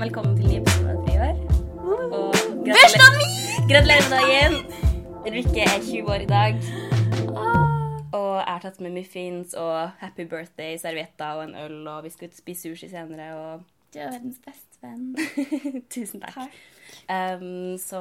Velkommen til ny episode av Friår. Og gratulerer, gratulerer med dagen! Rikke er 20 år i dag. Og jeg har tatt med muffins og happy birthday, servietter og en øl, og vi skal ut og spise sushi senere, og Du er verdens beste venn. Tusen takk. Takk. Um, så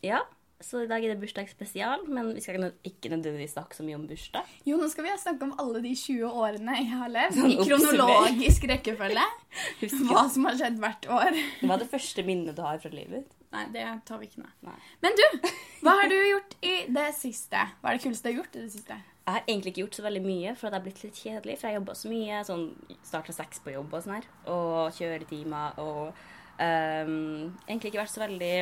ja. Så i dag er det bursdagsspesial, men vi skal ikke- nødvendigvis snakke så mye om bursdag. Jo, nå skal vi snakke om alle de 20 årene jeg har levd. Sånn I kronologisk rekkefølge. Hva som har skjedd hvert år. Hva er det første minnet du har fra livet ditt? Nei, det tar vi ikke. Nei. Men du, hva har du gjort i det siste? Hva er det kuleste du har gjort i det siste? Jeg har egentlig ikke gjort så veldig mye, for det har blitt litt kjedelig. For jeg jobba så mye. sånn Starta seks på jobb og sånn her. Og kjøretimer og um, Egentlig ikke vært så veldig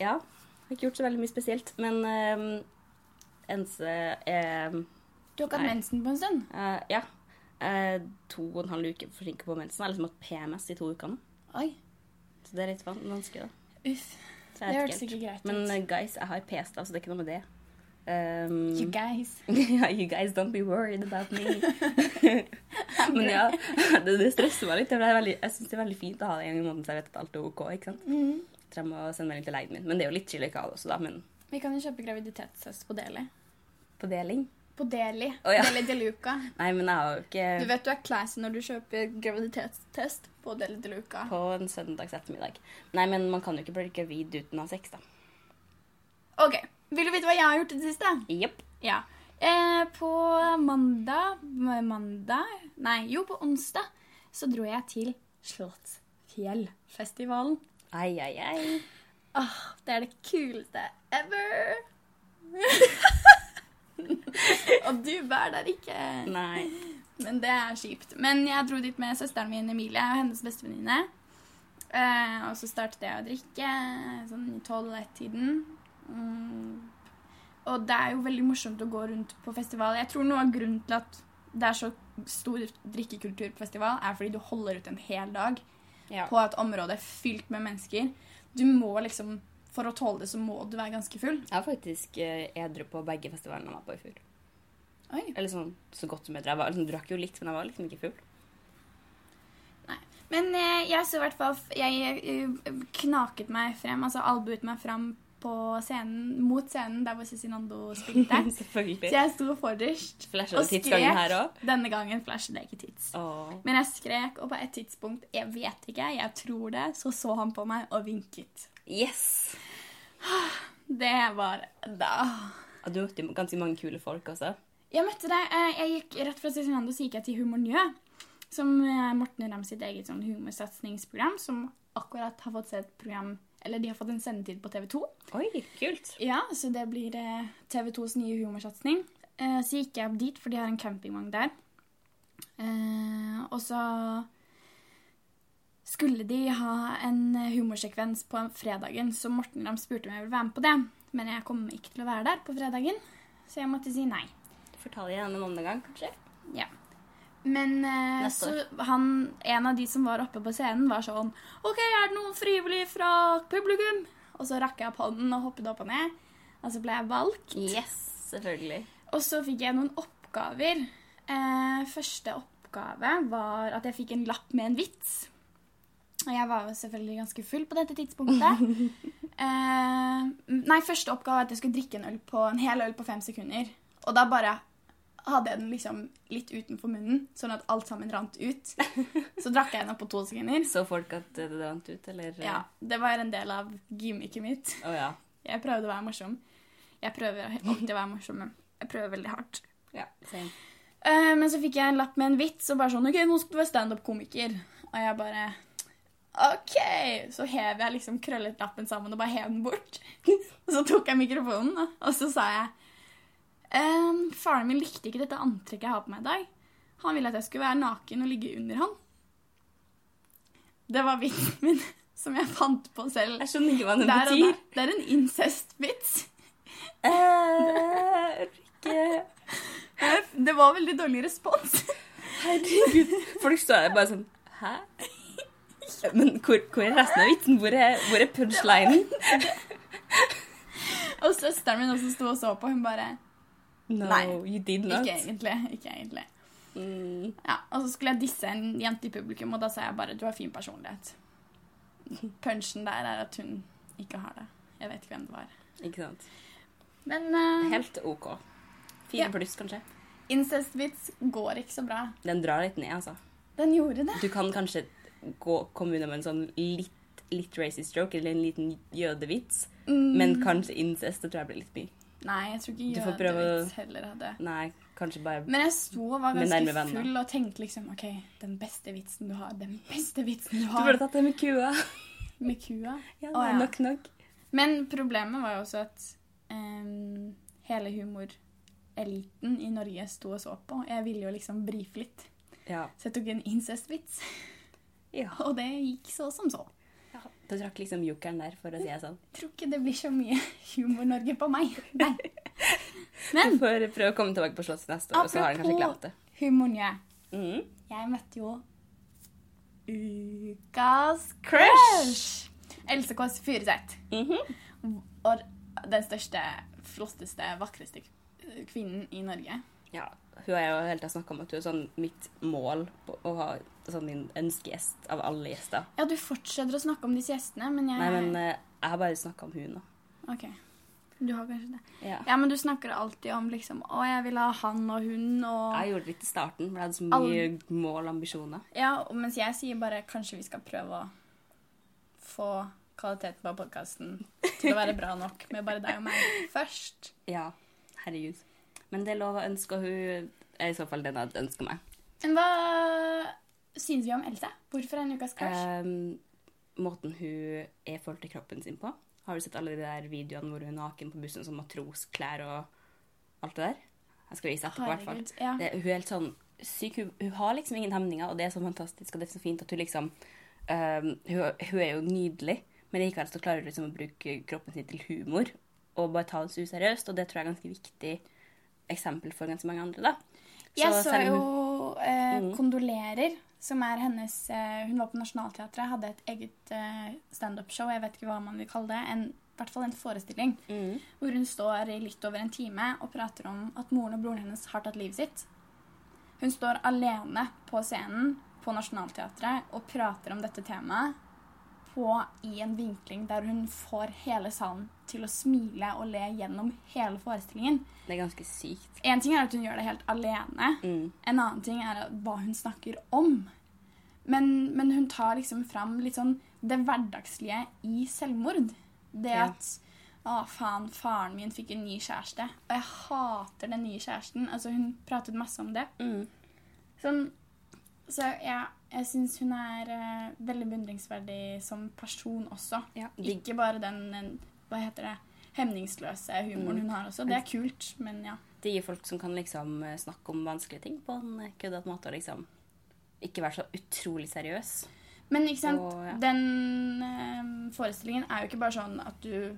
Ja. Har ikke gjort så veldig mye spesielt. Men um, eneste er Du har ikke hatt mensen på en stund. Uh, Ja. Uh, to og en halv uke forsinket på mensen. Jeg har liksom hatt PMS i to uker nå. Oi, Så det er litt vanskelig, da. uff. Det vet hørtes ikke greit Men ut. Men guys, jeg har p-stav, så det er ikke noe med det. Um, You guys. yeah, you guys don't be worried about me. Men ja, det, det stresser meg litt. Jeg, veldig, jeg syns det er veldig fint å ha det en gang i måneden, så jeg vet at alt er OK. ikke sant? Mm. Jeg må sende melding til legen min. Men det er jo litt chili kall også, da. Men Vi kan jo kjøpe graviditetstest på Deli. på deling På Deli. Oh, ja. Deli de Luca. Nei, men jeg har jo ikke Du vet du er classy når du kjøper graviditetstest på Deli de Luca. på en søndags ettermiddag. Nei, men man kan jo ikke bli gravid uten å ha sex, da. Ok, Vil du vite hva jeg har gjort i det siste? Jepp. Ja. Eh, på mandag Mandag? Nei, jo, på onsdag så dro jeg til Slottsfjellfestivalen. Ai, ai, ai. Åh, det er det kuleste ever! Og du var der ikke. Nei. Men det er kjipt. Men jeg dro dit med søsteren min Emilie og hennes bestevenninne. Eh, og så startet jeg å drikke sånn i tolv-ett-tiden. Mm. Og det er jo veldig morsomt å gå rundt på festival. Jeg tror noe av grunnen til at det er så stor drikkekultur på festival, er fordi du holder ut en hel dag Ja. på et område fylt med mennesker. Du må liksom For å tåle det, så må du være ganske full. Jeg var faktisk eh, edru på begge festivalene jeg var på i fjor. Oi. Eller sånn så godt som edru. Jeg var, liksom, drakk jo litt, men jeg var liksom ikke full. Men eh, jeg så i hvert fall Jeg eh, knaket meg frem, altså albuet meg fram på scenen, mot scenen der hvor Cezinando spilte. Så jeg sto forrest og skrek. Denne gangen flashet det ikke tids. Åh. Men jeg skrek, og på et tidspunkt, jeg vet ikke, jeg tror det, så så han på meg og vinket. Yes! Det var da. Du møtte ganske mange kule folk også. Jeg møtte deg, eh, jeg gikk rett fra Cezinando, så gikk jeg til Humor Njø, som er Morten Ramm sitt eget sånn humorsatsingsprogram, som akkurat har fått se et program, eller de har fått en sendetid på TV 2. Oi, kult. Ja, så det blir eh, TV 2s nye humorsatsing. Eh, så gikk jeg opp dit, for de har en campingvogn der. Eh, og så skulle de ha en humorsekvens på fredagen, så Morten Ramm spurte om jeg ville være med på det. Men jeg kom ikke til å være der på fredagen, så jeg måtte si nei. Du får ta det igjen en annen gang, kanskje? Men eh, så han, en av de som var oppe på scenen, var sånn OK, er det noen frivillig fra publikum? Og så rakk jeg opp hånden og hoppet opp og ned. Og så ble jeg valgt. Yes, selvfølgelig. Og så fikk jeg noen oppgaver. Eh, første oppgave var at jeg fikk en lapp med en vits. Og jeg var jo selvfølgelig ganske full på dette tidspunktet. eh, nei, første oppgave var at jeg skulle drikke en, øl på, en hel øl på fem sekunder. Og da bare hadde jeg den liksom litt utenfor munnen, sånn at alt sammen rant ut. Så drakk jeg den opp på to sekunder. Så folk at det rant ut, eller? Ja, Det var en del av gimmicket mitt. Oh, ja. Jeg prøvde å være morsom. Jeg prøver alltid å være morsom, men jeg prøver veldig hardt. Ja, same. Uh, men så fikk jeg en lapp med en vits, og bare sånn OK, nå skal du være standup-komiker. Og jeg bare OK. Så hev jeg liksom krøllet lappen sammen og bare hev den bort. og så tok jeg mikrofonen, og så sa jeg ehm, Faren min likte ikke dette antrekket jeg har på meg i dag. Han ville at jeg skulle være naken og ligge under han. Det var vitsen min, som jeg fant på selv. Jeg skjønner ikke hva den Der betyr. der. Det er en incest-vits. Eh, ikke Det var veldig dårlig respons. Herregud. Folk står der bare sånn Hæ? Men hvor, hvor er resten av vitsen? Hvor er, hvor er punchlinen? Og søsteren min også sto og så på. Hun bare No, Nei. you did not. Ikke egentlig. Ikke egentlig. Mm. Ja, og så skulle jeg disse en jente i publikum, og da sa jeg bare 'du har fin personlighet'. Punchen der er at hun ikke har det. Jeg vet ikke hvem det var. Ikke sant? Men uh, Helt OK. Fire Ja. pluss, kanskje. incestvits går ikke så bra. Den drar litt ned, altså. Den gjorde det. Du kan kanskje gå, komme unna med en sånn litt, litt racist joke, eller en liten jødevits, Mm. men kanskje incest, det tror jeg blir litt mye. Nei, jeg tror ikke jødevits heller hadde Nei, kanskje bare Men jeg sto og var ganske full og tenkte liksom OK, den beste vitsen du har, den beste vitsen du har. Du burde tatt det med kua. med kua. Ja, Å, ja. Nok, nok. Men problemet var jo også at um, hele humoreliten i Norge sto og så på. Jeg ville jo liksom brife litt, Ja. så jeg tok en incestvits. ja. Og det gikk så som så. Du trakk liksom jokeren der, for å si det sånn. Jeg tror ikke det blir så mye Humor-Norge på meg. Nei. Du får prøve å komme tilbake på Slottet neste år, og så har han kanskje glemt det. humornje. Mm. Jeg møtte jo ukas crush! Else Kåss Furuseth. Mhm. Og den største, flotteste, vakreste kvinnen i Norge. Ja, hun har jo hele tatt snakka om at hun er sånn mitt mål på å ha sånn min ønskegjest av alle gjester. Ja, du fortsetter å snakke om disse gjestene, men jeg Nei, men eh, jeg har bare snakka om hun nå. Ok. Du har kanskje det. Ja. Ja, men du snakker alltid om liksom Å, jeg vil ha han og hun og Jeg gjorde det litt i starten, for jeg hadde så mye mål og ambisjoner. Ja, mens jeg sier bare kanskje vi skal prøve å få kvaliteten på podkasten til å være bra nok med bare deg og meg først. Ja, herregud. Men det er lov å ønske, og hun er i så fall den jeg hadde ønska meg. Men hva syns vi om Else? Hvorfor en ukas crush? Um, måten hun er forhold til kroppen sin på. Har du sett alle de der videoene hvor hun er naken på bussen som matrosklær og alt det der? Jeg skal vise etterpå, i hvert fall. Ja. Det, hun er helt sånn syk. Hun, hun har liksom ingen hemninger, og det er så fantastisk, og det er så fint at hun liksom um, hun, hun er jo nydelig, men likevel så klarer hun liksom å bruke kroppen sin til humor og bare ta det så useriøst, og det tror jeg er ganske viktig eksempel for ganske mange andre, da. Jeg så jo eh, Mm. Kondolerer, som er hennes eh, Hun var på Nationaltheatret, hadde et eget eh, standup-show, jeg vet ikke hva man vil kalle det. En, I hvert fall en forestilling. Mm. Hvor hun står i litt over en time og prater om at moren og broren hennes har tatt livet sitt. Hun står alene på scenen på Nationaltheatret og prater om dette temaet på, i en vinkling der hun får hele salen til å smile og le gjennom hele forestillingen. Det er ganske sykt. En ting er at hun gjør det helt alene. Mm. En annen ting er hva hun snakker om. Men, men hun tar liksom fram litt sånn det hverdagslige i selvmord. Det Ja. at Å, faen, faren min fikk en ny kjæreste. Og jeg hater den nye kjæresten. Altså, hun pratet masse om det. Mm. Sånn, så ja, jeg syns hun er uh, veldig beundringsverdig som person også. Ja, Ikke bare den en, hva heter det, hemningsløse humoren Mm. hun har også. Det er kult, men ja. Det gir folk som kan liksom eh, snakke om vanskelige ting på en eh, køddete måte. og liksom ikke være så utrolig seriøs. Men ikke sant, Og, ja. den uh, forestillingen er jo ikke bare sånn at du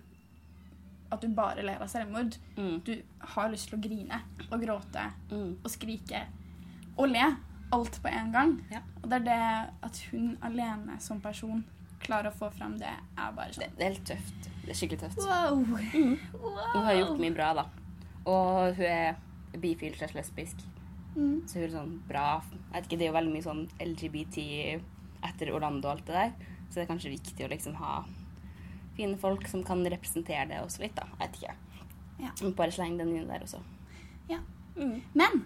at du bare ler av selvmord. Mm. Du har lyst til å grine og gråte Mm. og skrike og le. Alt på en gang. Ja. Og det er det at hun alene som person klarer å få fram det, er bare Det, sånn det er helt tøft. Det er skikkelig tøft. Wow! Hun har gjort mye bra, da. Og hun er bifil slash lesbisk. Mm. Så hun er sånn bra Jeg vet ikke, Det er jo veldig mye sånn LGBT etter Orlando og alt det der. Så det er kanskje viktig å liksom ha fine folk som kan representere det også litt, da. Jeg vet ikke. Ja. Bare sleng den inn der også. Ja. Mm. Men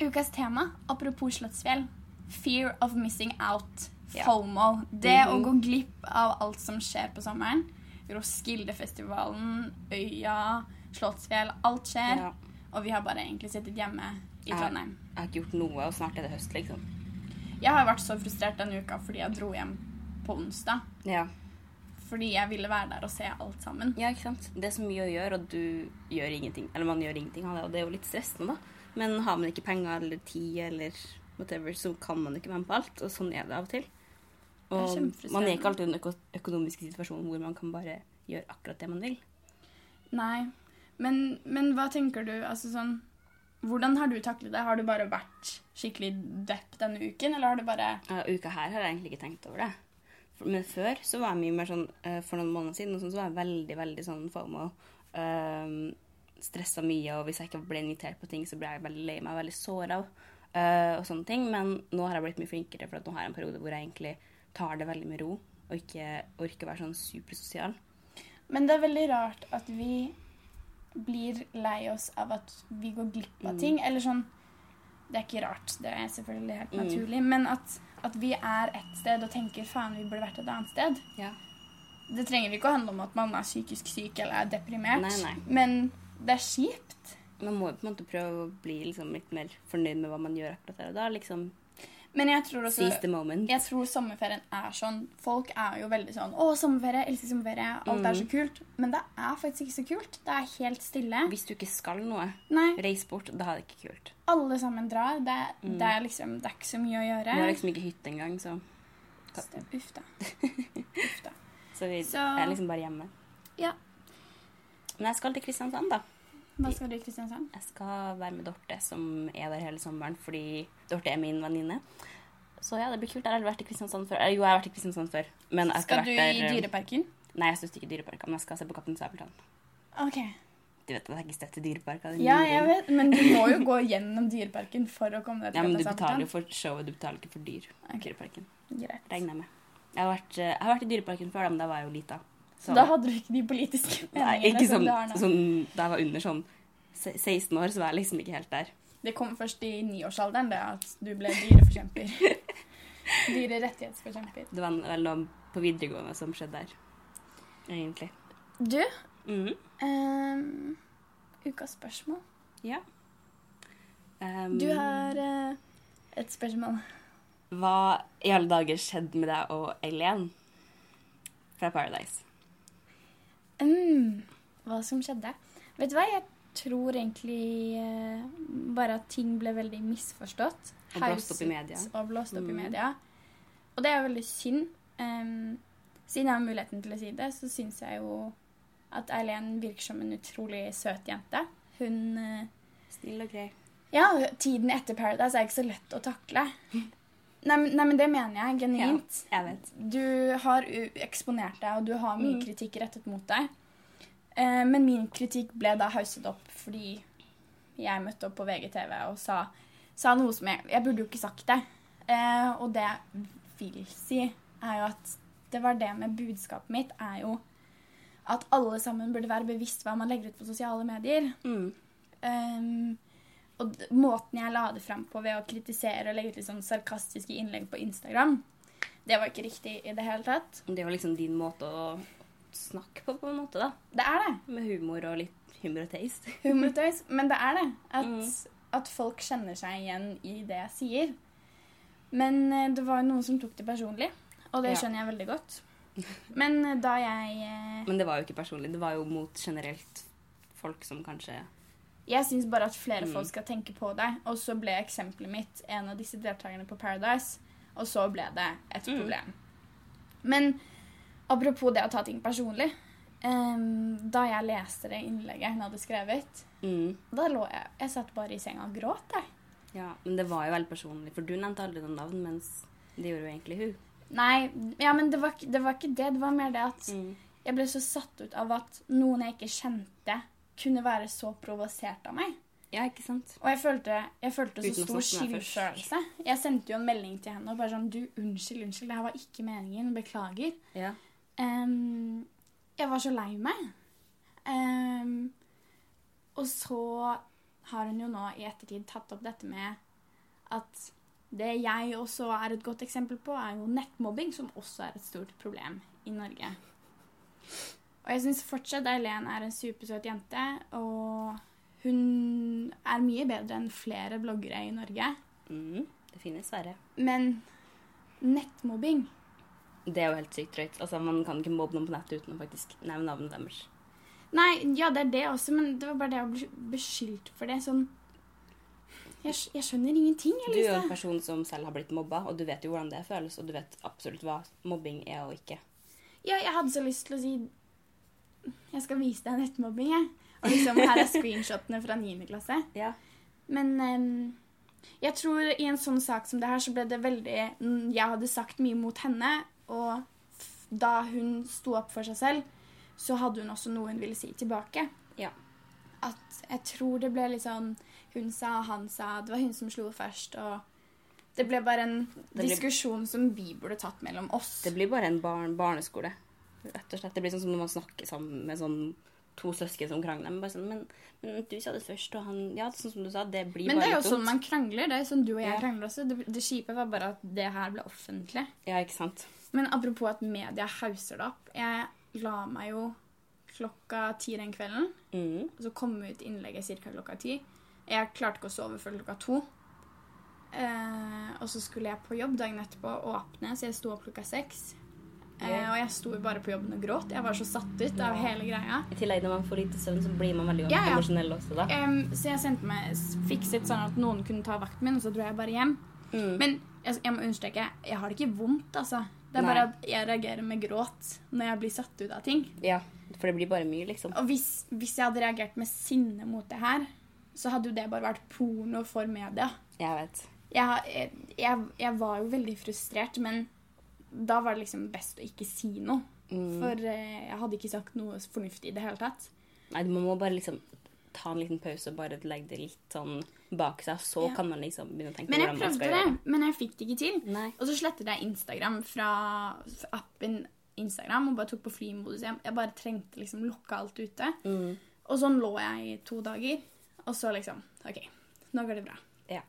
ukas tema, apropos Slottsfjell, fear of missing out. FOMO. Det å Mhm. gå glipp av alt som skjer på sommeren. Roskildefestivalen, Øya, Slottsfjell. Alt skjer. Ja. Og vi har bare egentlig sittet hjemme i Trondheim. Trondheim. Jeg har ikke gjort noe, og snart er det høst, liksom. Jeg har vært så frustrert denne uka fordi jeg dro hjem på onsdag. Ja. Fordi jeg ville være der og se alt sammen. Ja, ikke sant? Det er så mye å gjøre, og du gjør ingenting. Eller man gjør ingenting av det, og det er jo litt stressende, da. Men har man ikke penger eller tid eller whatever, så kan man ikke være med på alt. Og sånn er det av og til. Og er man er ikke alltid i en øko økonomisk situasjon hvor man kan bare gjøre akkurat det man vil. Nei. Men, men hva tenker du? Altså sånn Hvordan har du taklet det? Har du bare vært skikkelig depp denne uken, eller har du bare Ja, uka her har jeg egentlig ikke tenkt over det. Men før så var jeg mye mer sånn eh, For noen måneder siden sånn, så var jeg veldig, veldig sånn FOMO. Um, Stressa mye, og hvis jeg ikke ble invitert på ting, så ble jeg veldig lei meg, veldig såra. uh, og sånne ting. Men nå har jeg blitt mye flinkere, for nå har jeg en periode hvor jeg egentlig tar det veldig med ro og ikke orker å være sånn supersosial. Men det er veldig rart at vi blir lei oss av at vi går glipp av Mm. ting. Eller sånn Det er ikke rart, det er selvfølgelig helt Mm. naturlig. Men at, at vi er et sted og tenker faen, vi burde vært et annet sted. Ja. Det trenger ikke å handle om at man er psykisk syk eller er deprimert. Nei, nei. Men det er kjipt. Man må jo på en måte prøve å bli liksom litt mer fornøyd med hva man gjør akkurat der og da. Liksom Men jeg tror også. Jeg tror sommerferien er sånn Folk er jo veldig sånn 'Å, sommerferie. Elsker sommerferie. Alt er så Mm. kult.' Men det er faktisk ikke så kult. Det er helt stille. Hvis du ikke skal noe, Nei, reis bort. Da er det ikke kult. alle sammen drar. Det, Mm. det er liksom Det er ikke så mye å gjøre. Vi har liksom ikke hytte engang, så. Uff da. så vi Så- er liksom bare hjemme. Ja. Men jeg skal til Kristiansand, da. Hva skal du i Kristiansand? Jeg skal være med Dorte, som er der hele sommeren, fordi Dorte er min venninne. Så ja, det blir kult. Jeg har aldri vært i Kristiansand før. Jo, jeg har vært i Kristiansand før. Men jeg skal, Skal du vært i der, eh, Dyreparken? Nei, jeg syns ikke Dyreparken, men jeg skal se på Kaptein Sabeltann. Okay. Du vet at jeg ikke støtter Dyreparken. Ja, jeg vet, men du må jo gå gjennom Dyreparken for å komme deg til Ja, men du betaler jo for showet, du betaler ikke for dyr. Okay. Dyreparken. Greit. Regner jeg med. Jeg har vært, eh, jeg har vært i Dyreparken før, da, men da var jeg jo lita. Så- Da hadde du ikke de politiske Nei, meningene ikke som sånn, du har nå. sånn Da jeg var under sånn 16 år, så var jeg liksom ikke helt der. Det kom først i niårsalderen, det at du ble dyreforkjemper. Dyrerettighetsforkjemper. Det var vel noe på videregående som skjedde der. Egentlig. Du, Mhm. um, ukas spørsmål. Ja. Um, Du har uh, et spørsmål. Hva i alle dager skjedde med deg og Eileen fra Paradise? Mm, hva som skjedde? Vet du hva, jeg tror egentlig eh, bare at ting ble veldig misforstått. Og blåst opp i media. Og blåst opp i Mm. media. Og det er jo veldig synd. Um, siden jeg har muligheten til å si det, så syns jeg jo at Eileen virker som en utrolig søt jente. Hun eh, Snill og grei. Ja, tiden etter Paradise er ikke så lett å takle. Nei, nei men det mener jeg genuint. Jeg vet. Du har eksponert deg, og du har mye Mm. kritikk rettet mot deg. Eh, men min kritikk ble da hauset opp fordi jeg møtte opp på VGTV og sa, sa noe som jeg Jeg burde jo ikke sagt det. Eh, og det jeg vil si, er jo at det var det med budskapet mitt, er jo at alle sammen burde være bevisst hva man legger ut på sosiale medier. Mm. Um, og måten jeg la det fram på ved å kritisere og legge ut litt sånn sarkastiske innlegg på Instagram, det var ikke riktig i det hele tatt. Det var liksom din måte å snakke på, på en måte, da. Det er det. Med humor og litt humor og taste. humor og taste. Men det er det. At, Mm. at folk kjenner seg igjen i det jeg sier. Men eh, det var noen som tok det personlig, og det skjønner jeg veldig godt. Men eh, da jeg eh, Men det var jo ikke personlig. Det var jo mot generelt folk som kanskje Jeg syns bare at flere Mm. folk skal tenke på det. Og så ble eksempelet mitt en av disse deltakerne på Paradise, og så ble det et Mm. problem. Men apropos det å ta ting personlig. Um, da jeg leste det innlegget hun hadde skrevet, mm. da lå jeg Jeg satt bare i senga og gråt, jeg. Ja, men det var jo veldig personlig, for du nevnte aldri noen navn, mens det gjorde jo egentlig hun. Nei, ja, men det var, det var ikke det. Det var mer det at Mm. jeg ble så satt ut av at noen jeg ikke kjente, kunne være så provosert av meg. Ja, ikke sant? Og jeg følte, jeg følte så stor skyldfølelse. Jeg sendte jo en melding til henne og bare sånn Du, unnskyld, unnskyld. Det her var ikke meningen. Beklager. Ja. Um, jeg var så lei meg. Um, og så har hun jo nå i ettertid tatt opp dette med at det jeg også er et godt eksempel på, er jo nettmobbing, som også er et stort problem i Norge. Og jeg syns fortsatt Eileen er en supersøt jente, og hun er mye bedre enn flere bloggere i Norge. Mm. Det finnes verre. Men nettmobbing Det er jo helt sykt drøyt. Altså, man kan ikke mobbe noen på nettet uten å faktisk nevne navnet deres. Nei, ja, det er det også, men det var bare det å bli beskyldt for det. Sånn Jeg, jeg skjønner ingenting, Du er jo en person som selv har blitt mobba, og du vet jo hvordan det føles, og du vet absolutt hva mobbing er og ikke. Ja, jeg hadde så lyst til å si Jeg skal vise deg nettmobbing, jeg. Og liksom, her er screenshotene fra 9. klasse. Ja. Men um, jeg tror i en sånn sak som det her, så ble det veldig Jeg hadde sagt mye mot henne, og da hun sto opp for seg selv, så hadde hun også noe hun ville si tilbake. Ja. at jeg tror det ble litt sånn Hun sa, han sa, det var hun som slo først, og det ble bare en ble- diskusjon som vi burde tatt mellom oss. Det blir bare en barn, barneskole. Rett og slett. Det blir sånn som når man snakker sammen med sånn to søsken som krangler. Men, bare sånn, men, men du sa det først, og han Ja, sånn som du sa, det blir Men det er jo sånn man krangler. Det er sånn du og jeg Ja. krangler også. Det, det kjipe var bare at det her ble offentlig. Ja, ikke sant. Men apropos at media hauser det opp. Jeg la meg jo klokka ti den kvelden. Mm. Og så kom ut innlegget ca. klokka ti. Jeg klarte ikke å sove før klokka to. Eh, og så skulle jeg på jobb dagen etterpå og åpne, så jeg sto opp klokka seks. Ja. og jeg sto bare på jobben og gråt. Jeg var så satt ut av hele greia. I tillegg, når man får lite søvn, så blir man veldig Ja, ja. emosjonell også, da. Um, så jeg sendte meg fikset sånn at noen kunne ta vakten min, og så dro jeg bare hjem. Mm. Men jeg, jeg må understreke, jeg har det ikke vondt, altså. Det er Nei. bare at jeg reagerer med gråt når jeg blir satt ut av ting. Ja, for det blir bare mye, liksom. Og hvis, hvis jeg hadde reagert med sinne mot det her, så hadde jo det bare vært porno for media. Jeg vet. Jeg, jeg, jeg var jo veldig frustrert, men da var det liksom best å ikke si noe. Mm. For eh, jeg hadde ikke sagt noe fornuftig i det hele tatt. Nei, man må bare liksom ta en liten pause og bare legge det litt sånn bak seg. Så Ja. kan man liksom begynne å tenke Men hvordan man skal gjøre det, Men jeg prøvde det, men jeg fikk det ikke til. Nei. Og så slettet jeg Instagram fra appen Instagram og bare tok på flymodus. Jeg, jeg bare trengte liksom lukke alt ute. Mm. Og sånn lå jeg i to dager. Og så liksom OK, nå går det bra. Ja.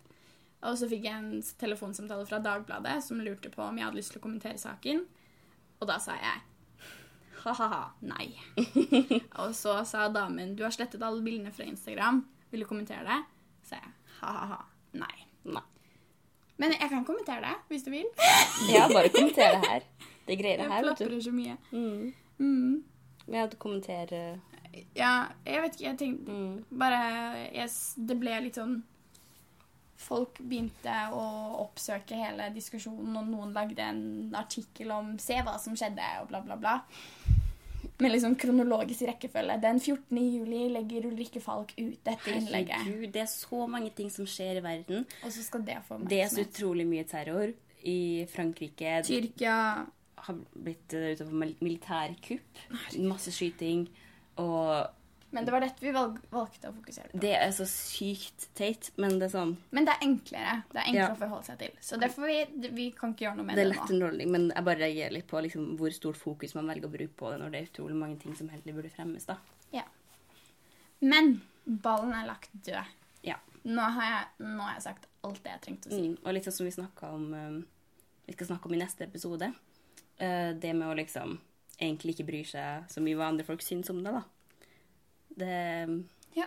Og så fikk jeg en telefonsamtale fra Dagbladet som lurte på om jeg hadde lyst til å kommentere saken. Og da sa jeg ha-ha-ha, nei. og så sa damen du har slettet alle bildene fra Instagram, vil du kommentere det? Så sa jeg ha-ha-ha, nei. Nei. Men jeg kan kommentere det hvis du vil. Ja, bare kommenter det her. Det greier det her, du. plaprer så mye. Mm. Mm. Men jeg kommenterer Ja, jeg vet ikke, jeg tenkte mm. bare jeg, Det ble litt sånn Folk begynte å oppsøke hele diskusjonen, og noen lagde en artikkel om 'se hva som skjedde', og bla, bla, bla. Med liksom kronologisk rekkefølge. Den 14. juli legger Ulrikke Falk ut dette innlegget. Herregud, det er så mange ting som skjer i verden. Og så skal det få Det er så utrolig mye terror. I Frankrike Tyrkia har blitt utover ute militærkupp. Masse skyting. Og Men det var dette vi valg, valgte å fokusere på. det er så sykt teit, men det er sånn Men det er enklere. Det er enklere Ja. å forholde seg til. Så derfor vi, vi kan ikke gjøre noe med Det det, er lett nå. underholdning, men jeg bare reagerer litt på liksom, hvor stort fokus man velger å bruke på det når det er utrolig mange ting som heller burde fremmes. da. Ja. Men ballen er lagt død. Ja. Nå har jeg, nå har jeg sagt alt det jeg trengte å si. Mm. Og litt sånn som vi snakka om um, Vi skal snakke om i neste episode. Uh, det med å liksom egentlig ikke bry seg så mye hva andre folk syns om det, da. Det Ja.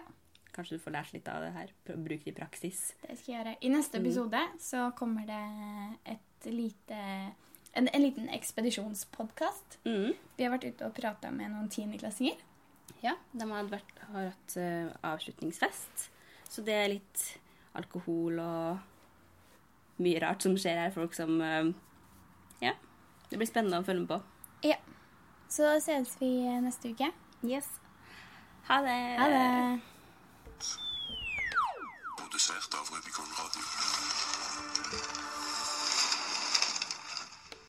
Kanskje du får lært litt av det her. Bruk det i praksis. Det skal jeg gjøre. I neste Mm. episode så kommer det et lite en, en liten ekspedisjonspodkast. Mm. Vi har vært ute og prata med noen tiendeklassinger. Ja, de har, vært, har hatt uh, avslutningsfest. Så det er litt alkohol og mye rart som skjer her. Folk som uh, Ja. Det blir spennende å følge med på. Ja. Så ses vi neste uke. Yes. 好嘞。